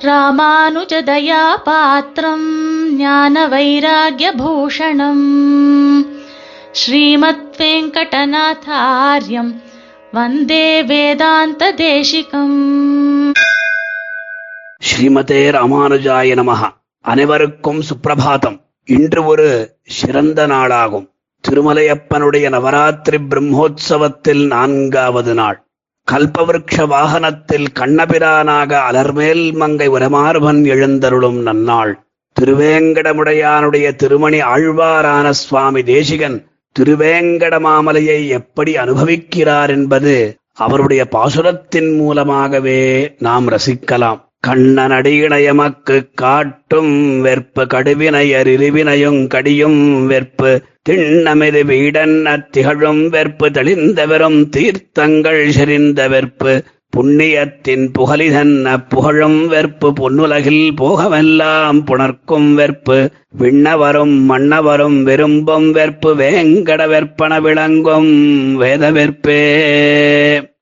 ராமானுஜதயா பாத்திரம் ஞான வைராகியபூஷணம் ஸ்ரீமத் வெங்கடநாதாரியம் வந்தே வேதாந்த தேசிகம் ஸ்ரீமதே ராமானுஜாய நமக அனைவருக்கும் சுப்பிரபாதம் இன்று ஒரு சிறந்த நாளாகும். திருமலையப்பனுடைய நவராத்திரி பிரம்மோற்சவத்தில் நான்காவது நாள். கல்பவருஷ வாகனத்தில் கண்ணபிரானாக அலர்மேல் மங்கை உரமார்பன் எழுந்தருளும் நன்னாள். திருவேங்கடமுடையானுடைய திருமணி ஆழ்வாரான சுவாமி தேசிகன் திருவேங்கட மாமலையை எப்படி அனுபவிக்கிறார் என்பது அவருடைய பாசுரத்தின் மூலமாகவே நாம் ரசிக்கலாம். கண்ணனடியிணையமக்கு காட்டும் வெற்பு கடுவினையர் இருவினையும் கடியும் வெற்பு. திண்ணமிது வீடன் அத்திகழும் வெற்பு தெளிந்த வெறும் தீர்த்தங்கள் செறிந்த வெற்பு. புண்ணியத்தின் புகழிதன்ன புகழும் வெற்பு. பொன்னுலகில் போகமெல்லாம் புணர்க்கும் வெற்பு. விண்ணவரும் மன்னவரும் விரும்பும் வெற்பு. வேங்கட வெற்பன விளங்கும் வேத வெற்பே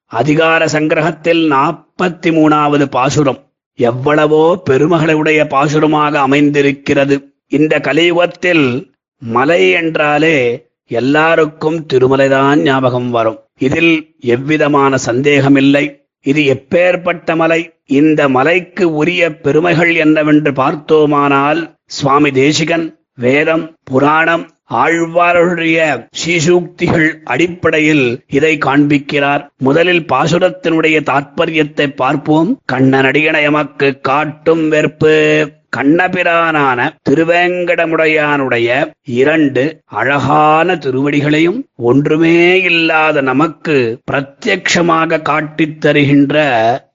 அதிகார சங்கிரகத்தில் நாற்பத்தி மூணாவது பாசுரம். எவ்வளவோ பெருமகளுடைய பாசுரமாக அமைந்திருக்கிறது. இந்த கலியுகத்தில் மலை என்றாலே எல்லாருக்கும் திருமலைதான் ஞாபகம் வரும். இதில் எவ்விதமான சந்தேகமில்லை. இது எப்பேற்பட்ட மலை? இந்த மலைக்கு உரிய பெருமைகள் என்னவென்று பார்த்தோமானால் சுவாமி தேசிகன் வேதம் புராணம் ஆழ்வார்களுடைய சீசூக்திகள் அடிப்படையில் இதை காண்பிக்கிறார். முதலில் பாசுரத்தினுடைய தாற்பயத்தை பார்ப்போம். கண்ணனடியன எமக்கு காட்டும் வெறுப்பு. கண்ணபிரானான திருவேங்கடமுடையானுடைய இரண்டு அழகான திருவடிகளையும் ஒன்றுமே இல்லாத நமக்கு பிரத்யக்ஷமாக காட்டித் தருகின்ற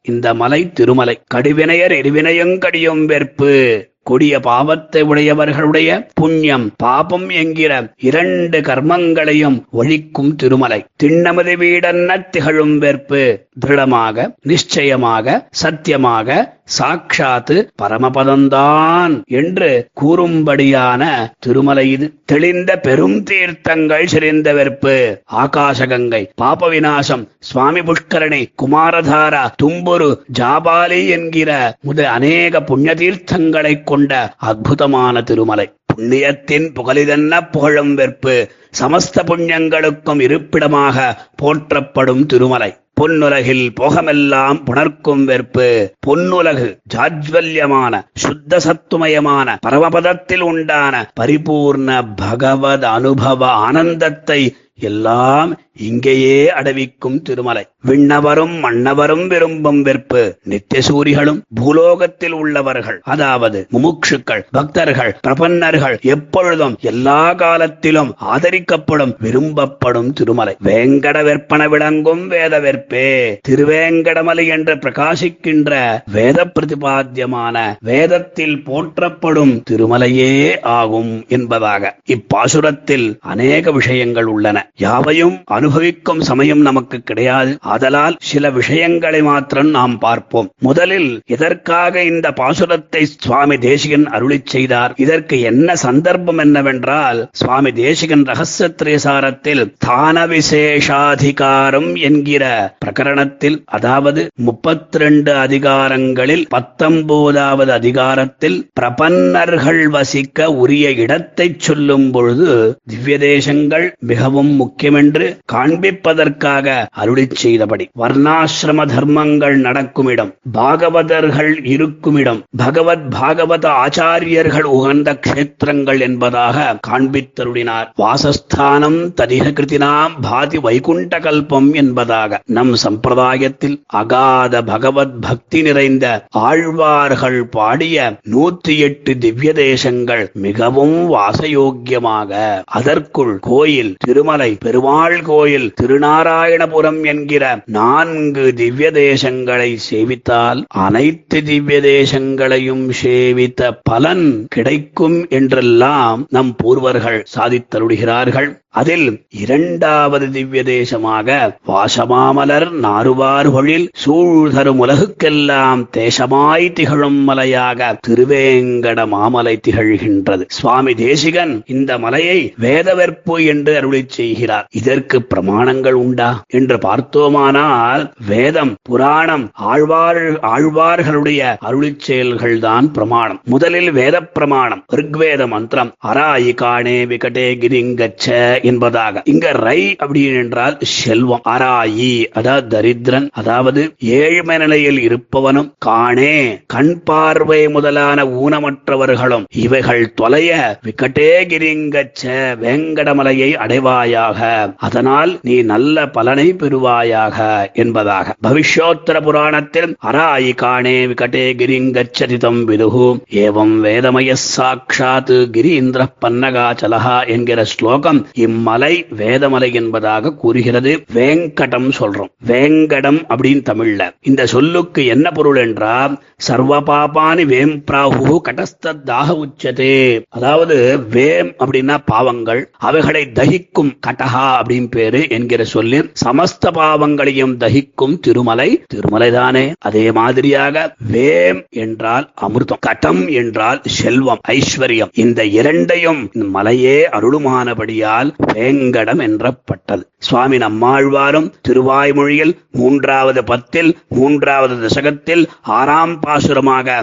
இந்த மலை திருமலை. கடுவினையர் எரிவினையங்கடியும் வெறுப்பு. கொடிய பாவத்தை உடையவர்களுடைய புண்ணியம் பாபம் என்கிற இரண்டு கர்மங்களையும் ஒழிக்கும் திருமலை. திண்ணமது வீடன்ன திகழும் வெற்பு திருடமாக நிச்சயமாக சத்தியமாக சாட்சாத்து பரமபதம்தான் என்று கூறும்படியான திருமலை இது. தெளிந்த பெரும் தீர்த்தங்கள் செறிந்த வெறுப்பு. ஆகாசகங்கை பாப விநாசம் சுவாமி புஷ்கரணி குமாரதாரா தும்புரு ஜாபாலி என்கிற முத அநேக புண்ணிய தீர்த்தங்களை கொண்ட அற்புதமான திருமலை. புண்ணியத்தின் புகழிதென்ன புகழும் வெற்பு சமஸ்த புண்ணியங்களுக்கும் இருப்பிடமாக போற்றப்படும் திருமலை. பொன்னுலகில் போகமெல்லாம் புணர்க்கும் வெற்பு பொன்னுலகு ஜாஜ்வல்யமான சுத்த சத்துமயமான பரமபதத்தில் உண்டான பரிபூர்ண பகவத் அனுபவ ஆனந்தத்தை எல்லாம் இங்கேயே அடவிக்கும் திருமலை. விண்ணவரும் மன்னவரும் விரும்பும் வெற்பு நித்தியசூரிகளும் பூலோகத்தில் உள்ளவர்கள். அதாவது முமுட்சுக்கள் பக்தர்கள் பிரபன்னர்கள் எப்பொழுதும் எல்லா காலத்திலும் ஆதரிக்கப்படும் விரும்பப்படும் திருமலை. வேங்கட வெற்பன விளங்கும் வேத வெற்பே. திருவேங்கடமலை என்று பிரகாசிக்கின்ற வேத பிரதிபாத்தியமான வேதத்தில் போற்றப்படும் திருமலையே ஆகும் என்பதாக. இப்பாசுரத்தில் அநேக விஷயங்கள் உள்ளன. யாவையும் அனுபவிக்கும் சமயம் நமக்கு கிடையாது. அதலால் சில விஷயங்களை மாத்திரம் நாம் பார்ப்போம். முதலில் எதற்காக இந்த பாசுரத்தை சுவாமி தேசிகன் அருளி செய்தார்? இதற்கு என்ன சந்தர்ப்பம் என்னவென்றால் சுவாமி தேசிகன் ரகசிய திரேசாரத்தில் தான விசேஷாதிகாரம் என்கிற பிரகரணத்தில் அதாவது முப்பத்தி ரெண்டு அதிகாரங்களில் பத்தொன்பதாவது அதிகாரத்தில் பிரபன்னர்கள் வசிக்க உரிய இடத்தை சொல்லும் பொழுது திவ்ய தேசங்கள் மிகவும் முக்கியமென்று காண்பிப்பதற்காக அருளிச் செய்தபடி வர்ணாசிரம தர்மங்கள் நடக்கும் இடம் பாகவதர்கள் இருக்கும் இடம் பகவத் பாகவத ஆச்சாரியர்கள் உகந்த க்ஷேத்திரங்கள் என்பதாக காண்பித்தருளினார். வாசஸ்தானம் ததிக கிருத்தினாம் பாதி வைகுண்ட கல்பம் என்பதாக நம் சம்பிரதாயத்தில் அகாத பகவத் பக்தி நிறைந்த ஆழ்வார்கள் பாடிய நூத்தி எட்டு திவ்ய தேசங்கள் மிகவும் வாசயோக்கியமாக. அதற்குள் கோயில் திருமலை பெருமாள் கோயில் திருநாராயணபுரம் என்கிற நான்கு திவ்ய தேசங்களை சேவித்தால் அனைத்து திவ்ய தேசங்களையும் சேவித்த பலன் கிடைக்கும் என்றெல்லாம் நம் பூர்வர்கள் சாதித்தருடுகிறார்கள். அதில் இரண்டாவது திவ்ய தேசமாக வாசமாமலர் நாறுவார் பொழில் சூழ்தரும் உலகுக்கெல்லாம் தேசமாய் திகழும் மலையாக திருவேங்கட மாமலை திகழ்கின்றது. சுவாமி தேசிகன் இந்த மலையை வேதவெற்பு என்று அருளிச் செய்கிறார். இதற்கு பிரமாணங்கள் உண்டா? என்று பார்த்தோமானால் வேதம் புராணம் ஆழ்வார் ஆழ்வார்களுடைய அருளி செயல்கள் தான் பிரமாணம். முதலில் வேத பிரமாணம் ரிக்வேத மந்திரம் அராயி காணே விகடே கிரிங்கச்ச என்பதாக. இங்க ரை அப்படின்னு என்றால் செல்வம். அராயி அதாவது தரித்திரன் அதாவது ஏழ்மை நிலையில் இருப்பவனும் காணே கண் பார்வை முதலான ஊனமற்றவர்களும் இவைகள் தொலைய விக்கட்டேகிரிங்கச்ச கிரிங்கச்ச வேங்கடமலையை அடைவாயாக. அதனால் நீ நல்ல பலனை பெறுவாயாக என்பதாக. பவிஷ்யோத்தர புராணத்தில் அராயி காணே விகடே கிரிங்கச்சரிதம் விதுகு. ஏவம் வேதமய சாட்சாத் கிரீந்திர பன்னகாச்சலஹா என்கிற ஸ்லோகம் இம்மலை வேதமலை என்பதாக கூறுகிறது. வேங்கடம் சொல்றோம். வேங்கடம் அப்படின்னு தமிழ்ல. இந்த சொல்லுக்கு என்ன பொருள் என்றால் சர்வ பாபானி வேம் பிராகு கடஸ்தாக உச்சதே. அதாவது வேம் அப்படின்னா பாவங்கள் அவைகளை தகிக்கும் கடஹா அப்படின்னு பேரு என்கிற சொல்லி சமஸ்த பாவங்களையும் தகிக்கும் திருமலை திருமலை தானே அதே மாதிரியாக வேம் என்றால் அமிர்தம் கடம் என்றால் செல்வம் ஐஸ்வர்யம். இந்த இரண்டையும் இந்த மலையே அருளுமானபடியால் வேங்கடம் என்றப்பட்டது. சுவாமி நம்மாழ்வாரும் திருவாய்மொழியில் மூன்றாவது பத்தில் மூன்றாவது தசகத்தில் ஆறாம் பாசுரமாக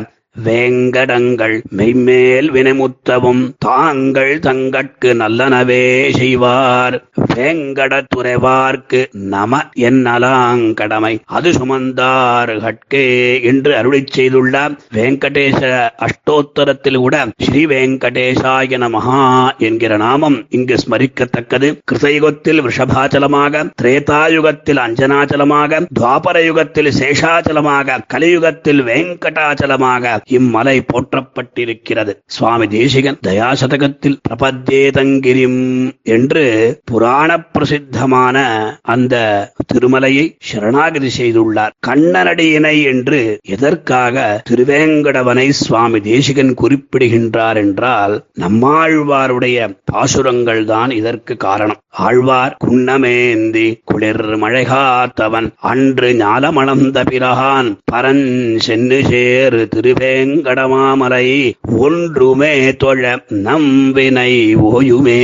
வேங்கடங்கள் மெய்மேல் வினைமுத்தவும் தாங்கள் தங்கட்கு நல்லனவே செய்வார். வேங்கட துறைவார்க்கு நம என்னலாங்கடமை அது சுமந்தார் கட்கே என்று அருளிச் செய்துள்ள வெங்கடேச அஷ்டோத்தரத்தில் கூட ஸ்ரீ வெங்கடேசாய நமஹா என்கிற நாமம் இங்கு ஸ்மரிக்கத்தக்கது. கிருதயுகத்தில் விஷபாச்சலமாக திரேதாயுகத்தில் அஞ்சனாச்சலமாக துவாபர யுகத்தில் சேஷாச்சலமாக கலியுகத்தில் வெங்கடாச்சலமாக இம்மலை போற்றப்பட்டிருக்கிறது. சுவாமி தேசிகன் தயாசதகத்தில் பிரபத்தேதங்கிரிம் என்று புராண பிரசித்தமான அந்த திருமலையை சரணாகதி செய்துள்ளார். கண்ணனடியினை என்று எதற்காக திருவேங்கடவனை சுவாமி தேசிகன் குறிப்பிடுகின்றார் என்றால் நம்மாழ்வாருடைய பாசுரங்கள் தான் இதற்கு காரணம். ஆழ்வார் குன்னமேந்தி குளிர் மழை காத்தவன் அன்று ஞாலமளந்த பிறகான். பரன் சென்னு சேரு திருவேங்கடமாமலை. ஒன்றுமே தொழ நம்பினை ஓயுமே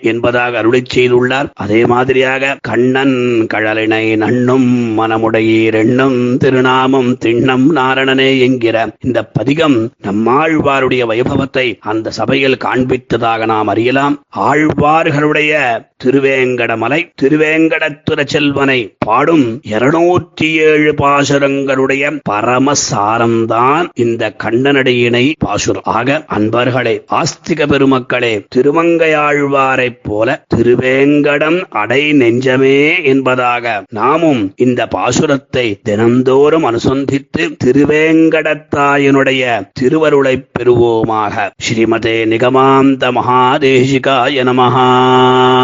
என்பதாக அருளி செய்துள்ளார். அதே மாதிரியாக கண்ணன் கழலினை நண்ணும் மனமுடையீர் எண்ணும் திருநாமம் திண்ணம் நாரணனே என்கிற இந்த பதிகம் நம்மாழ்வாருடைய வைபவத்தை அந்த சபையில் காண்பித்ததாக நாம் அறியலாம். ஆழ்வார்களுடைய திருவேங்கடமலை திருவேங்கடத்துர செல்வனை பாடும் இருநூற்றி ஏழு பாசுரங்களுடைய பரமசாரம்தான் இந்த கண்ணனடியினை பாசுரம். ஆக அன்பர்களே ஆஸ்திக பெருமக்களே திருமங்கையாழ்வாரைப் போல திருவேங்கடம் அடை நெஞ்சமே என்பதாக நாமும் இந்த பாசுரத்தை தினந்தோறும் அனுசந்தித்து திருவேங்கடத்தாயனுடைய திருவருளை பெறுவோமாக. ஸ்ரீமதே நிகமாந்த மகாதேசிகாய நமஹா.